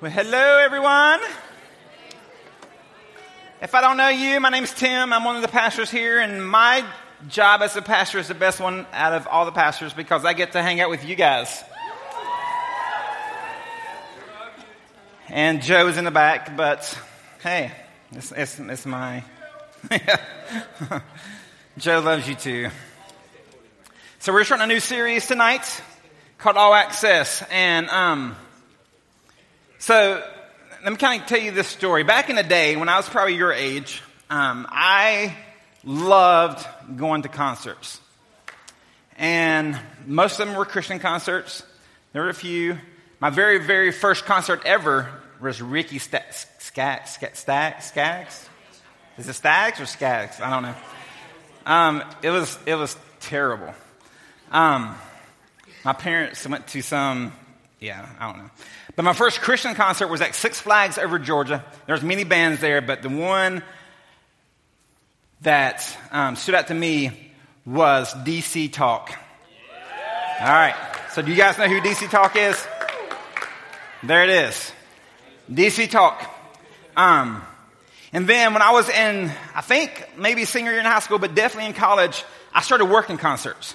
Well, hello, everyone. If I don't know you, my name's Tim. I'm one of the pastors here, and my job as a pastor is the best one out of all the pastors because I get to hang out with you guys. And Joe's in the back, but hey, it's, it's, it's my. Joe loves you too. So we're starting a new series tonight called All Access, and um, so let me kind of tell you this story. Back in the day, when I was probably your age, um, I loved going to concerts. And most of them were Christian concerts. There were a few. My very, very first concert ever was Ricky St- Skaggs. Skaggs? Is it Stags or Skaggs? I don't know. Um, it, was, it was terrible. Um, my parents went to some, yeah, I don't know. But my first Christian concert was at Six Flags over Georgia. There's many bands there, but the one that um, stood out to me was DC Talk. All right. So do you guys know who DC Talk is? There it is. DC Talk. Um, and then when I was in, I think maybe senior year in high school, but definitely in college, I started working concerts.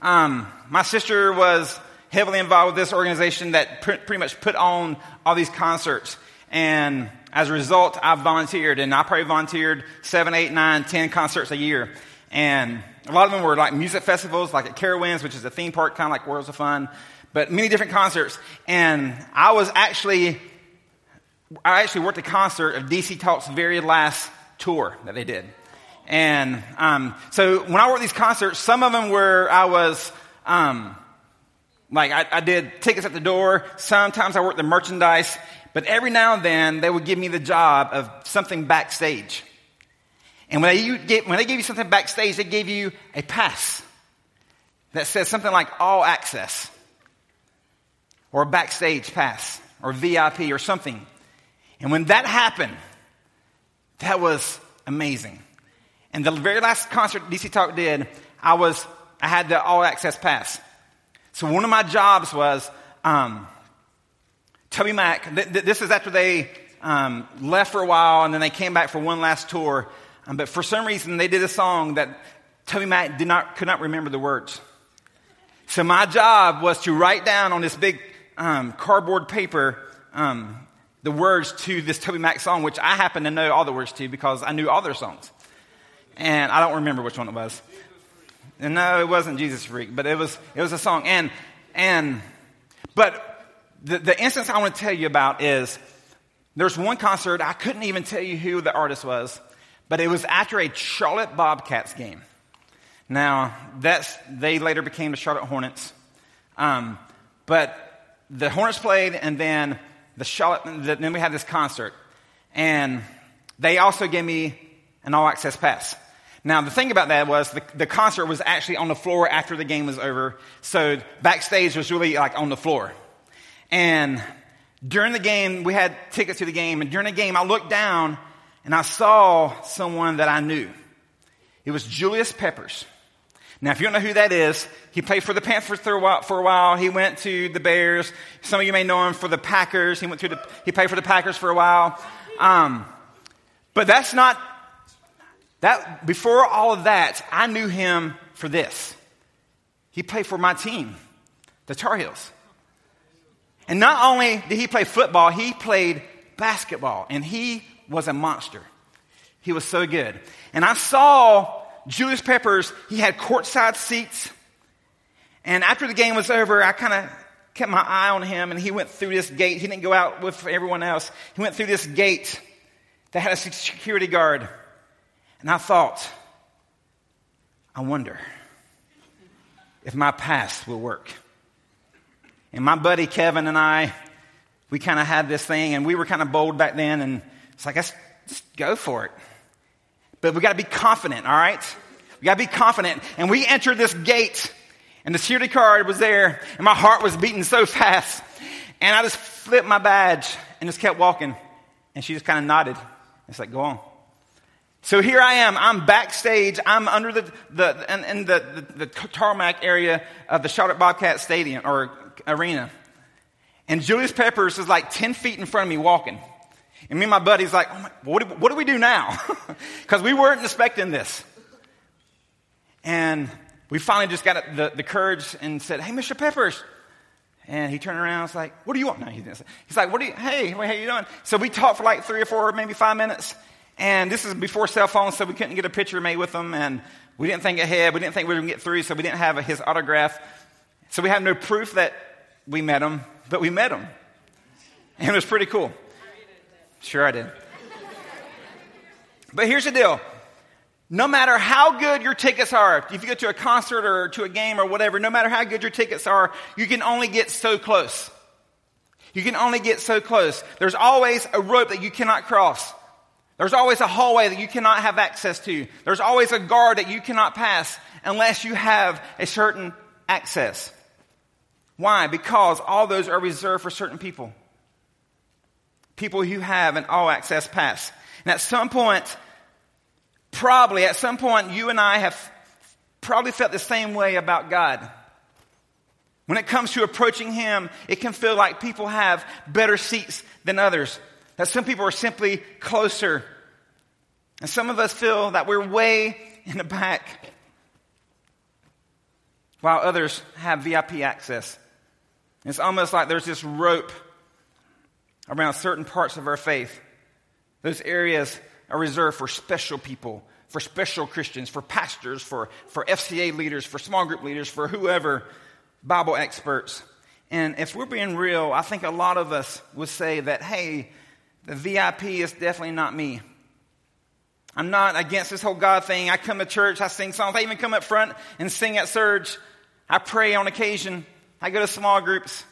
Um, my sister was heavily involved with this organization that pr- pretty much put on all these concerts. And as a result, I volunteered, and I probably volunteered seven, eight, nine, ten concerts a year. And a lot of them were like music festivals, like at Carowinds, which is a theme park, kind of like Worlds of Fun, but many different concerts. And I was actually, I actually worked a concert of DC Talk's very last tour that they did. And um, so when I worked these concerts, some of them were I was um, like I, I, did tickets at the door. Sometimes I worked the merchandise, but every now and then they would give me the job of something backstage. And when they, get, when they gave you something backstage, they gave you a pass that says something like all access or backstage pass or VIP or something. And when that happened, that was amazing. And the very last concert DC Talk did, I was, I had the all access pass. So one of my jobs was, um, Toby Mac, th- th- this is after they um, left for a while and then they came back for one last tour. Um, but for some reason, they did a song that Toby Mac did not, could not remember the words. So my job was to write down on this big um, cardboard paper um, the words to this Toby Mac song, which I happen to know all the words to because I knew all their songs and I don't remember which one it was. And no, it wasn't Jesus Freak, but it was it was a song. And and but the, the instance I want to tell you about is there's one concert I couldn't even tell you who the artist was, but it was after a Charlotte Bobcats game. Now that's they later became the Charlotte Hornets, um, but the Hornets played, and then the Charlotte. Then we had this concert, and they also gave me an all access pass. Now, the thing about that was the, the concert was actually on the floor after the game was over. So backstage was really like on the floor. And during the game, we had tickets to the game. And during the game, I looked down and I saw someone that I knew. It was Julius Peppers. Now, if you don't know who that is, he played for the Panthers for a while. For a while. He went to the Bears. Some of you may know him for the Packers. He went to the, he played for the Packers for a while. Um, but that's not that, before all of that, I knew him for this. He played for my team, the Tar Heels. And not only did he play football, he played basketball, and he was a monster. He was so good. And I saw Julius Peppers, he had courtside seats. And after the game was over, I kind of kept my eye on him, and he went through this gate. He didn't go out with everyone else. He went through this gate that had a security guard. And I thought, I wonder if my past will work. And my buddy Kevin and I, we kind of had this thing, and we were kind of bold back then, and it's like, let's, let's go for it. But we got to be confident, all right? We got to be confident. And we entered this gate, and the security card was there, and my heart was beating so fast. And I just flipped my badge and just kept walking. And she just kind of nodded. It's like, go on. So here I am. I'm backstage. I'm under the, the in, in the, the, the, tarmac area of the Charlotte Bobcat Stadium or arena. And Julius Peppers is like 10 feet in front of me walking. And me and my buddy's like, oh my, what, do, what do we do now? Because we weren't expecting this. And we finally just got the, the courage and said, hey, Mr. Peppers. And he turned around and was like, what do you want? No, he didn't say. He's like, what do you, hey, how you doing? So we talked for like three or four, maybe five minutes. And this is before cell phones, so we couldn't get a picture made with him. And we didn't think ahead. We didn't think we were going to get through, so we didn't have his autograph. So we have no proof that we met him, but we met him. And it was pretty cool. Sure, I did. But here's the deal no matter how good your tickets are, if you go to a concert or to a game or whatever, no matter how good your tickets are, you can only get so close. You can only get so close. There's always a rope that you cannot cross. There's always a hallway that you cannot have access to. There's always a guard that you cannot pass unless you have a certain access. Why? Because all those are reserved for certain people. People who have an all access pass. And at some point, probably at some point, you and I have probably felt the same way about God. When it comes to approaching Him, it can feel like people have better seats than others. That some people are simply closer. And some of us feel that we're way in the back, while others have VIP access. It's almost like there's this rope around certain parts of our faith. Those areas are reserved for special people, for special Christians, for pastors, for, for FCA leaders, for small group leaders, for whoever, Bible experts. And if we're being real, I think a lot of us would say that, hey, the VIP is definitely not me. I'm not against this whole God thing. I come to church, I sing songs, I even come up front and sing at Surge. I pray on occasion. I go to small groups,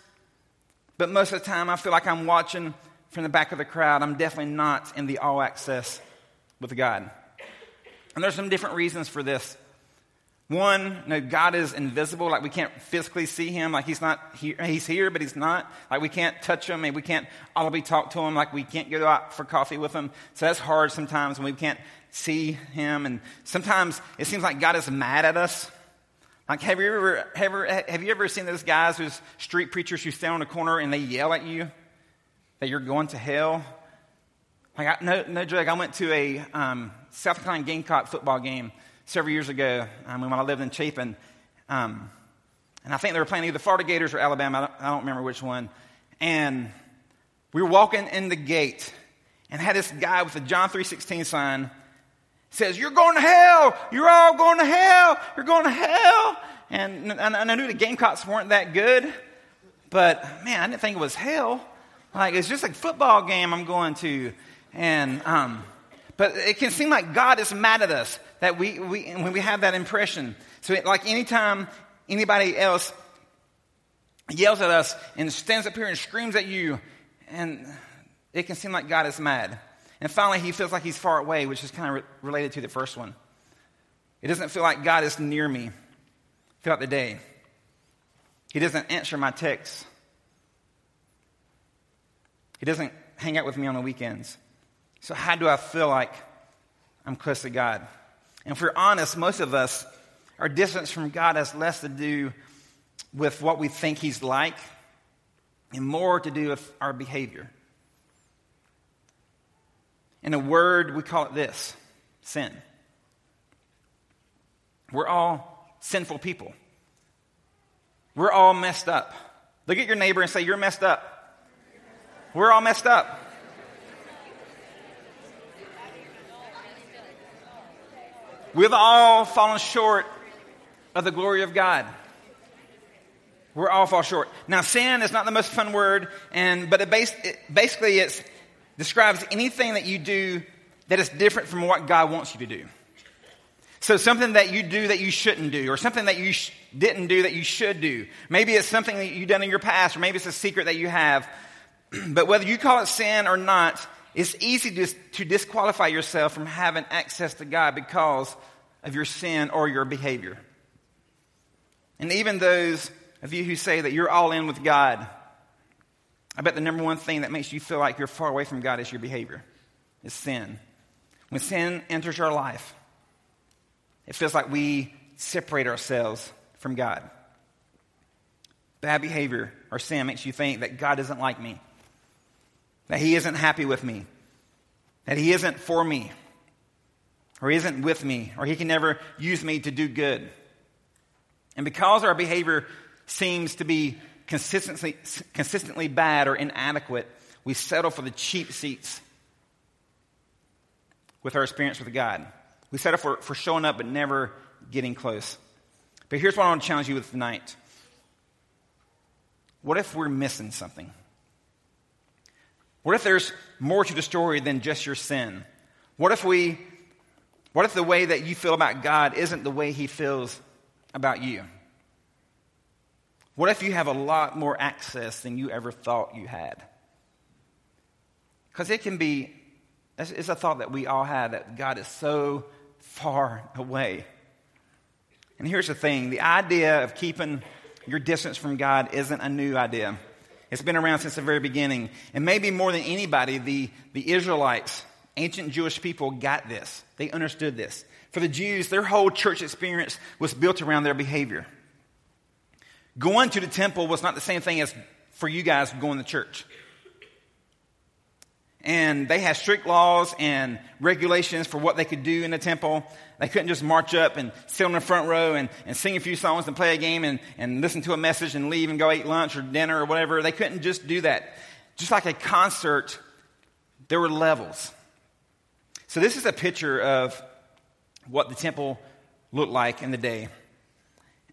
but most of the time I feel like I'm watching from the back of the crowd. I'm definitely not in the all access with God. And there's some different reasons for this. One, know, God is invisible, like we can't physically see him, like he's not here, he's here, but he's not. Like we can't touch him and we can't audibly talk to him, like we can't go out for coffee with him. So that's hard sometimes when we can't see him. And sometimes it seems like God is mad at us. Like, have you ever, have, have you ever seen those guys who's street preachers who stand on the corner and they yell at you that you're going to hell? Like, I, no, no joke, I went to a um, South Carolina Gamecock football game several years ago um, when I lived in Chapin. Um, and I think they were playing either Florida Gators or Alabama. I don't, I don't remember which one. And we were walking in the gate and had this guy with a John 3.16 sign says, You're going to hell. You're all going to hell. You're going to hell. And, and I knew the Gamecocks weren't that good, but man, I didn't think it was hell. Like, it's just a football game I'm going to. And, um, but it can seem like God is mad at us that we, we when we have that impression. So, it, like anytime anybody else yells at us and stands up here and screams at you, and it can seem like God is mad. And finally, he feels like he's far away, which is kind of re- related to the first one. It doesn't feel like God is near me throughout the day. He doesn't answer my texts. He doesn't hang out with me on the weekends. So, how do I feel like I'm close to God? And if we're honest, most of us, our distance from God has less to do with what we think He's like and more to do with our behavior. In a word, we call it this sin. We're all sinful people. We're all messed up. Look at your neighbor and say, You're messed up. We're all messed up. We've all fallen short of the glory of God. We're all fall short. Now, sin is not the most fun word, and but it, base, it basically it's describes anything that you do that is different from what God wants you to do. So something that you do that you shouldn't do, or something that you sh- didn't do that you should do. Maybe it's something that you've done in your past, or maybe it's a secret that you have. but whether you call it sin or not, it's easy to, to disqualify yourself from having access to God because of your sin or your behavior. And even those of you who say that you're all in with God, I bet the number one thing that makes you feel like you're far away from God is your behavior, is sin. When sin enters our life, it feels like we separate ourselves from God. bad behavior or sin makes you think that God doesn't like me, that He isn't happy with me, that He isn't for me, or He isn't with me, or He can never use me to do good. And because our behavior seems to be consistently, consistently bad or inadequate, we settle for the cheap seats with our experience with God. We settle for, for showing up but never getting close. But here's what I want to challenge you with tonight. What if we're missing something? What if there's more to the story than just your sin? What if we what if the way that you feel about God isn't the way he feels about you? What if you have a lot more access than you ever thought you had? Because it can be, it's a thought that we all have that God is so far away. And here's the thing the idea of keeping your distance from God isn't a new idea. It's been around since the very beginning. And maybe more than anybody, the, the Israelites, ancient Jewish people, got this. They understood this. For the Jews, their whole church experience was built around their behavior. Going to the temple was not the same thing as for you guys going to church. And they had strict laws and regulations for what they could do in the temple. They couldn't just march up and sit on the front row and, and sing a few songs and play a game and, and listen to a message and leave and go eat lunch or dinner or whatever. They couldn't just do that. Just like a concert, there were levels. So, this is a picture of what the temple looked like in the day.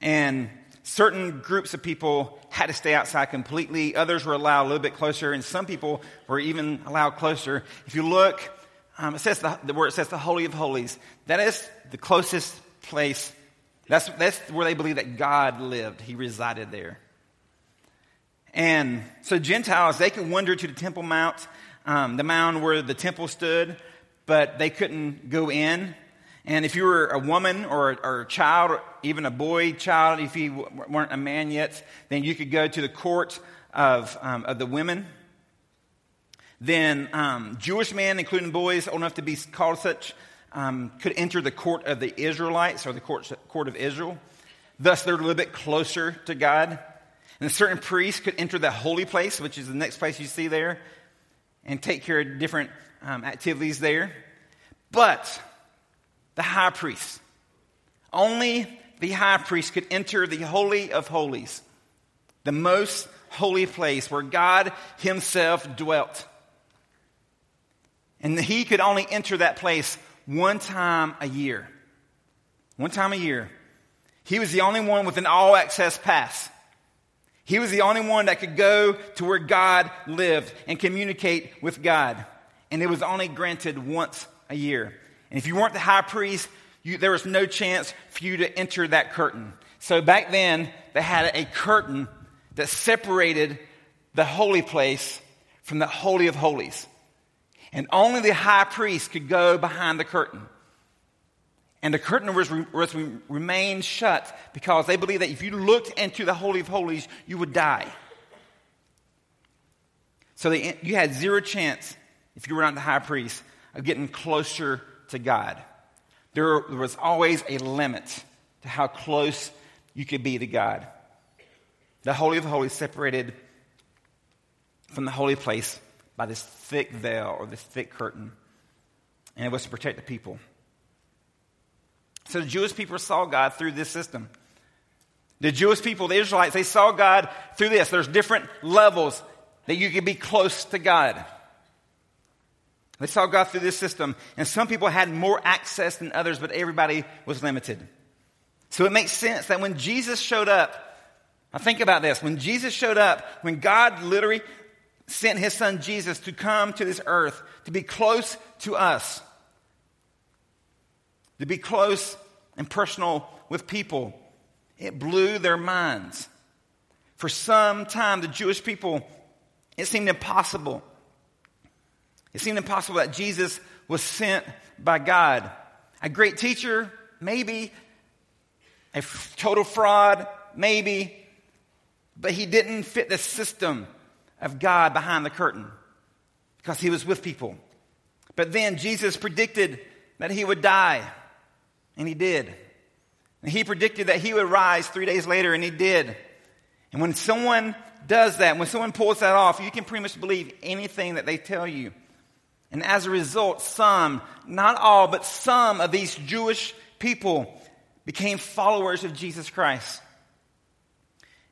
And certain groups of people had to stay outside completely. Others were allowed a little bit closer, and some people were even allowed closer. If you look, um, it says the, word says the Holy of Holies. That is the closest place. That's, that's where they believe that God lived. He resided there. And so Gentiles, they could wander to the Temple Mount, um, the mound where the temple stood, but they couldn't go in. And if you were a woman or, or a child, or even a boy child, if you weren't a man yet, then you could go to the court of, um, of the women. Then um, Jewish men, including boys old enough to be called such, um, could enter the court of the Israelites or the court, court of Israel. Thus, they're a little bit closer to God. And certain priests could enter the holy place, which is the next place you see there, and take care of different um, activities there. But the high priest. Only the high priest could enter the Holy of Holies, the most holy place where God Himself dwelt. And he could only enter that place one time a year. One time a year. He was the only one with an all access pass. He was the only one that could go to where God lived and communicate with God. And it was only granted once a year. And if you weren't the high priest, you, there was no chance for you to enter that curtain. So back then, they had a curtain that separated the holy place from the Holy of Holies. And only the high priest could go behind the curtain. And the curtain was, was remained shut because they believed that if you looked into the Holy of Holies, you would die. So they, you had zero chance, if you were not the high priest, of getting closer to God. There was always a limit to how close you could be to God. The Holy of Holies separated from the holy place by this thick veil or this thick curtain, and it was to protect the people. So the Jewish people saw God through this system. The Jewish people, the Israelites, they saw God through this. There's different levels that you could be close to God. They saw God through this system, and some people had more access than others, but everybody was limited. So it makes sense that when Jesus showed up, I think about this. When Jesus showed up, when God literally sent his son Jesus to come to this earth, to be close to us, to be close and personal with people, it blew their minds. For some time, the Jewish people, it seemed impossible it seemed impossible that Jesus was sent by God. A great teacher, maybe. A total fraud, maybe. But he didn't fit the system of God behind the curtain because he was with people. But then Jesus predicted that he would die, and he did. And he predicted that he would rise three days later, and he did. And when someone does that, when someone pulls that off, you can pretty much believe anything that they tell you. And as a result, some, not all, but some of these Jewish people became followers of Jesus Christ.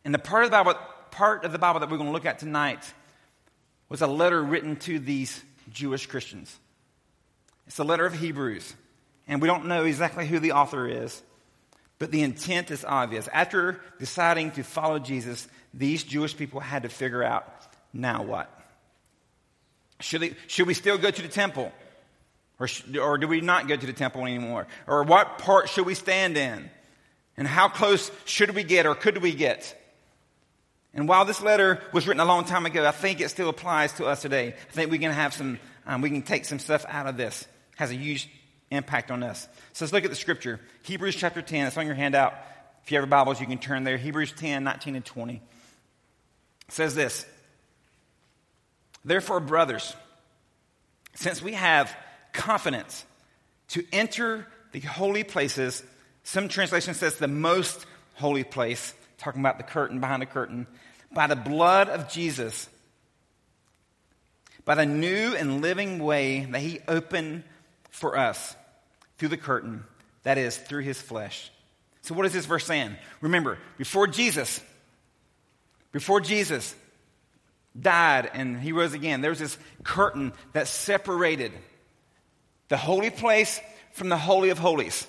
And the part of the Bible, part of the Bible that we're going to look at tonight was a letter written to these Jewish Christians. It's a letter of Hebrews. And we don't know exactly who the author is, but the intent is obvious. After deciding to follow Jesus, these Jewish people had to figure out now what? Should, they, should we still go to the temple? Or, sh- or do we not go to the temple anymore? Or what part should we stand in? And how close should we get or could we get? And while this letter was written a long time ago, I think it still applies to us today. I think we can have some, um, we can take some stuff out of this. It has a huge impact on us. So let's look at the scripture. Hebrews chapter 10. It's on your handout. If you have Bibles, you can turn there. Hebrews 10, 19 and 20. It says this. Therefore, brothers, since we have confidence to enter the holy places, some translation says the most holy place, talking about the curtain behind the curtain, by the blood of Jesus, by the new and living way that he opened for us through the curtain, that is, through his flesh. So, what is this verse saying? Remember, before Jesus, before Jesus died and he rose again, there was this curtain that separated the holy place from the Holy of Holies.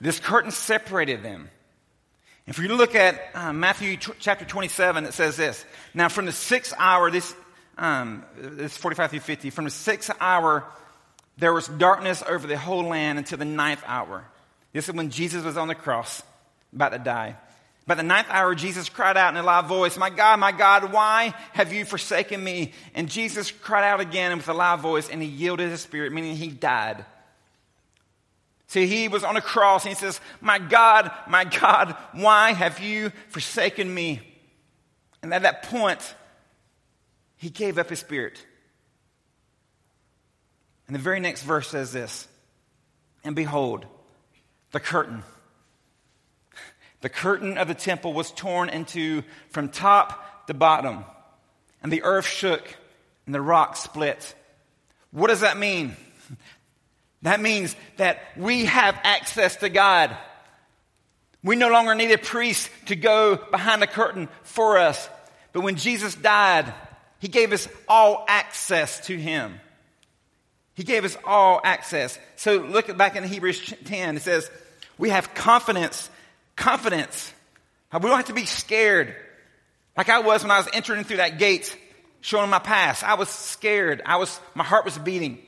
This curtain separated them. If you look at uh, Matthew t- chapter 27, it says this. Now, from the sixth hour, this, um, this 45 through 50, from the sixth hour, there was darkness over the whole land until the ninth hour. This is when Jesus was on the cross, about to die. By the ninth hour, Jesus cried out in a loud voice, My God, my God, why have you forsaken me? And Jesus cried out again with a loud voice, and he yielded his spirit, meaning he died. See, he was on a cross, and he says, My God, my God, why have you forsaken me? And at that point, he gave up his spirit. And the very next verse says this And behold, the curtain the curtain of the temple was torn in two from top to bottom, and the earth shook and the rock split. What does that mean? That means that we have access to God. We no longer need a priest to go behind the curtain for us. But when Jesus died, he gave us all access to him. He gave us all access. So look back in Hebrews 10. It says, We have confidence confidence. Uh, we don't have to be scared. Like I was when I was entering through that gate, showing my past. I was scared. I was, my heart was beating.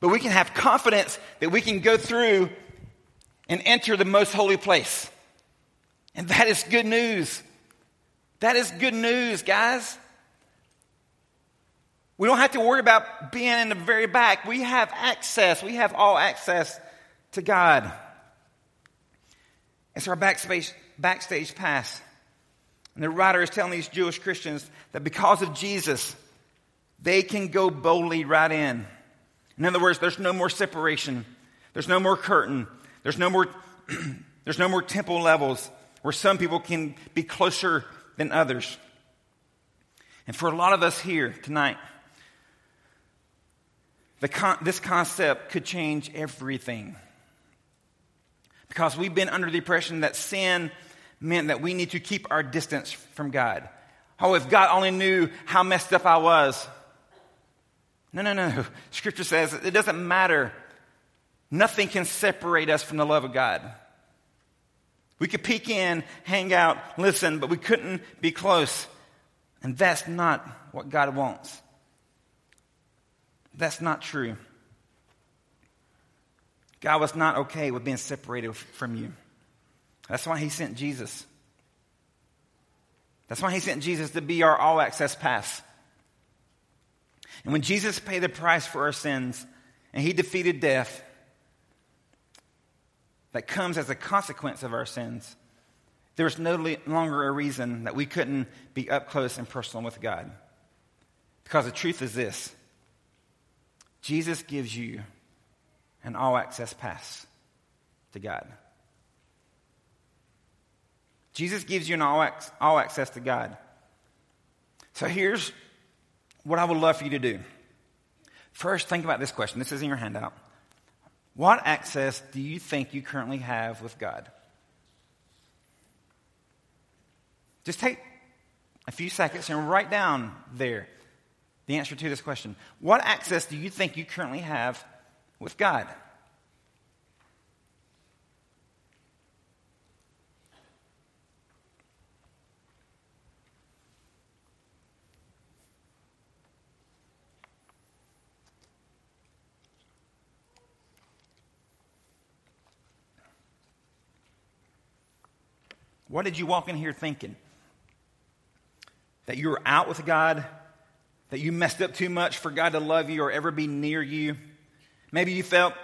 But we can have confidence that we can go through and enter the most holy place. And that is good news. That is good news, guys. We don't have to worry about being in the very back. We have access. We have all access to God. It's our backstage, backstage pass. And the writer is telling these Jewish Christians that because of Jesus, they can go boldly right in. In other words, there's no more separation. There's no more curtain. There's no more, there's no more temple levels where some people can be closer than others. And for a lot of us here tonight, con- this concept could change everything. Because we've been under the impression that sin meant that we need to keep our distance from God. Oh, if God only knew how messed up I was. No, no, no. Scripture says it doesn't matter. Nothing can separate us from the love of God. We could peek in, hang out, listen, but we couldn't be close. And that's not what God wants. That's not true. God was not okay with being separated from you. That's why he sent Jesus. That's why he sent Jesus to be our all access pass. And when Jesus paid the price for our sins and he defeated death, that comes as a consequence of our sins, there's no longer a reason that we couldn't be up close and personal with God. Because the truth is this Jesus gives you an all access pass to God. Jesus gives you an all, all access to God. So here's what I would love for you to do. First, think about this question. This is in your handout. What access do you think you currently have with God? Just take a few seconds and write down there the answer to this question. What access do you think you currently have with God? What did you walk in here thinking? That you were out with God? That you messed up too much for God to love you or ever be near you? Maybe you felt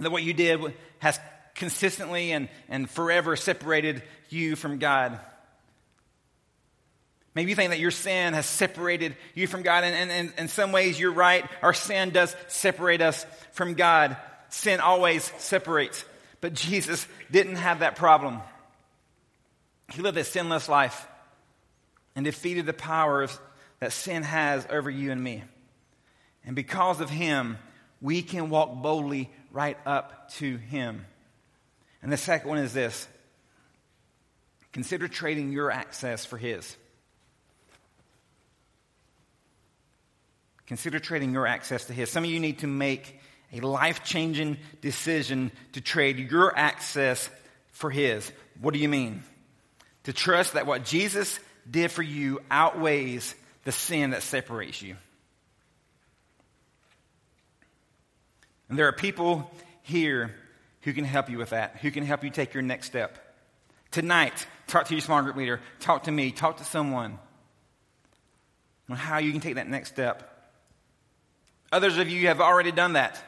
that what you did has consistently and, and forever separated you from God. Maybe you think that your sin has separated you from God, and, and, and in some ways you're right. Our sin does separate us from God. Sin always separates. But Jesus didn't have that problem. He lived a sinless life and defeated the powers that sin has over you and me. And because of him, we can walk boldly right up to him. And the second one is this consider trading your access for his. Consider trading your access to his. Some of you need to make a life changing decision to trade your access for his. What do you mean? to trust that what Jesus did for you outweighs the sin that separates you. And there are people here who can help you with that, who can help you take your next step. Tonight, talk to your small group leader, talk to me, talk to someone on how you can take that next step. Others of you have already done that.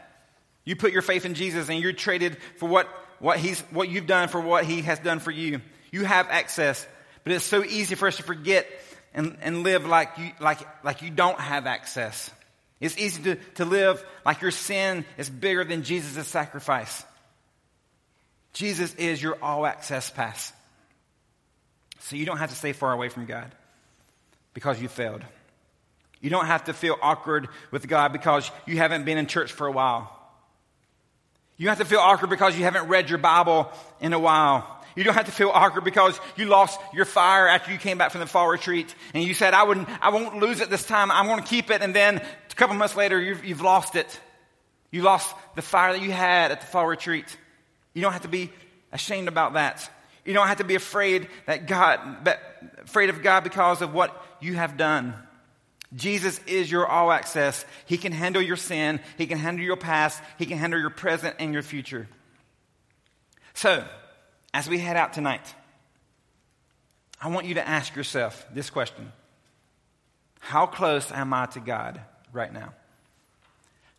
You put your faith in Jesus and you're traded for what, what, he's, what you've done for what he has done for you. You have access. But it's so easy for us to forget and, and live like you, like, like you don't have access. It's easy to, to live like your sin is bigger than Jesus' sacrifice. Jesus is your all access pass. So you don't have to stay far away from God because you failed. You don't have to feel awkward with God because you haven't been in church for a while. You don't have to feel awkward because you haven't read your Bible in a while. You don't have to feel awkward because you lost your fire after you came back from the fall retreat and you said, I wouldn't, I won't lose it this time. I'm going to keep it. And then a couple months later, you've, you've lost it. You lost the fire that you had at the fall retreat. You don't have to be ashamed about that. You don't have to be afraid that God, afraid of God because of what you have done. Jesus is your all access. He can handle your sin. He can handle your past. He can handle your present and your future. So, as we head out tonight, I want you to ask yourself this question How close am I to God right now?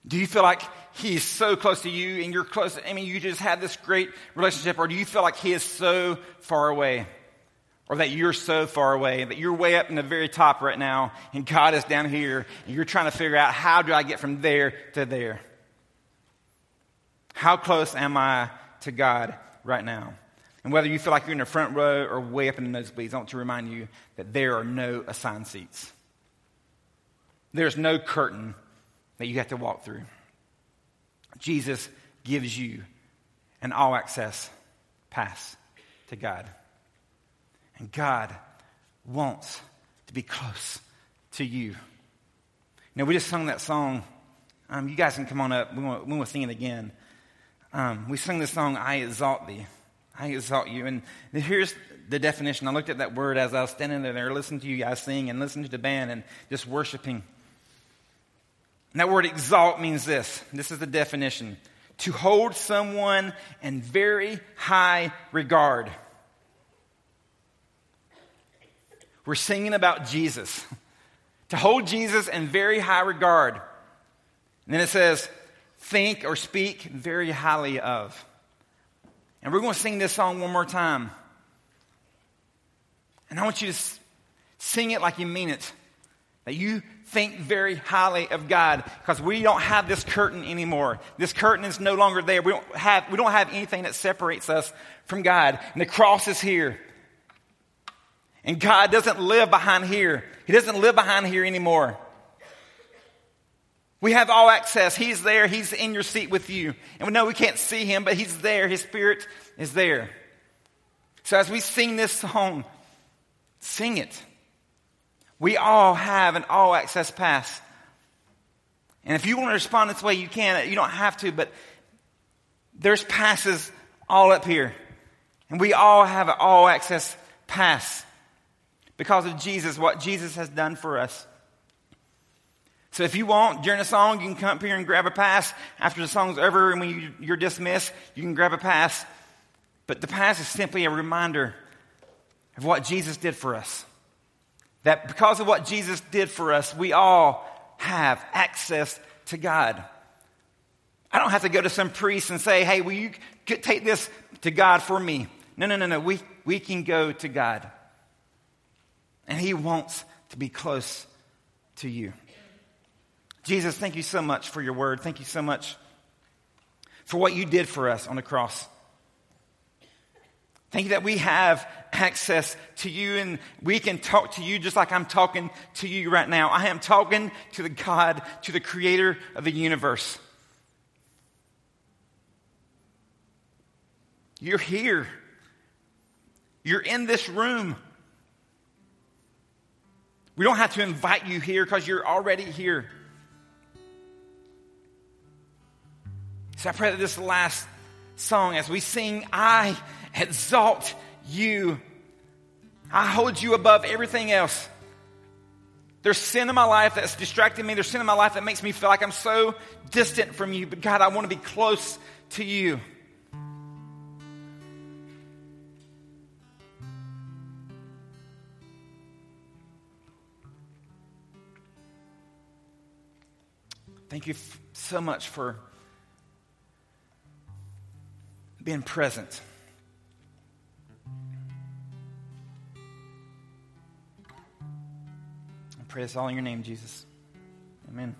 Do you feel like He's so close to you and you're close? I mean, you just have this great relationship, or do you feel like He is so far away? Or that you're so far away, that you're way up in the very top right now, and God is down here, and you're trying to figure out how do I get from there to there? How close am I to God right now? And whether you feel like you're in the front row or way up in the nosebleeds, I want to remind you that there are no assigned seats. There's no curtain that you have to walk through. Jesus gives you an all access pass to God. And God wants to be close to you. Now, we just sung that song. Um, you guys can come on up. We want, we want to sing it again. Um, we sung the song, I Exalt Thee. I exalt you. And here's the definition. I looked at that word as I was standing there, listening to you guys sing and listening to the band and just worshiping. And that word exalt means this. This is the definition to hold someone in very high regard. We're singing about Jesus. to hold Jesus in very high regard. And then it says, think or speak very highly of. And we're going to sing this song one more time. And I want you to sing it like you mean it. That you think very highly of God because we don't have this curtain anymore. This curtain is no longer there. We don't have, we don't have anything that separates us from God. And the cross is here. And God doesn't live behind here. He doesn't live behind here anymore. We have all access. He's there. He's in your seat with you. And we know we can't see him, but he's there. His spirit is there. So as we sing this song, sing it. We all have an all access pass. And if you want to respond this way, you can. You don't have to, but there's passes all up here. And we all have an all access pass because of Jesus, what Jesus has done for us. So if you want, during the song, you can come up here and grab a pass. After the song's over and when you, are dismissed, you can grab a pass. But the pass is simply a reminder of what Jesus did for us. That because of what Jesus did for us, we all have access to God. I don't have to go to some priest and say, hey, will you take this to God for me? No, no, no, no. We, we can go to God. And He wants to be close to you. Jesus, thank you so much for your word. Thank you so much for what you did for us on the cross. Thank you that we have access to you and we can talk to you just like I'm talking to you right now. I am talking to the God, to the creator of the universe. You're here. You're in this room. We don't have to invite you here because you're already here. So I pray that this last song, as we sing, I exalt you. I hold you above everything else. There's sin in my life that's distracting me. There's sin in my life that makes me feel like I'm so distant from you. But God, I want to be close to you. Thank you so much for being present. I pray this all in your name, Jesus. Amen.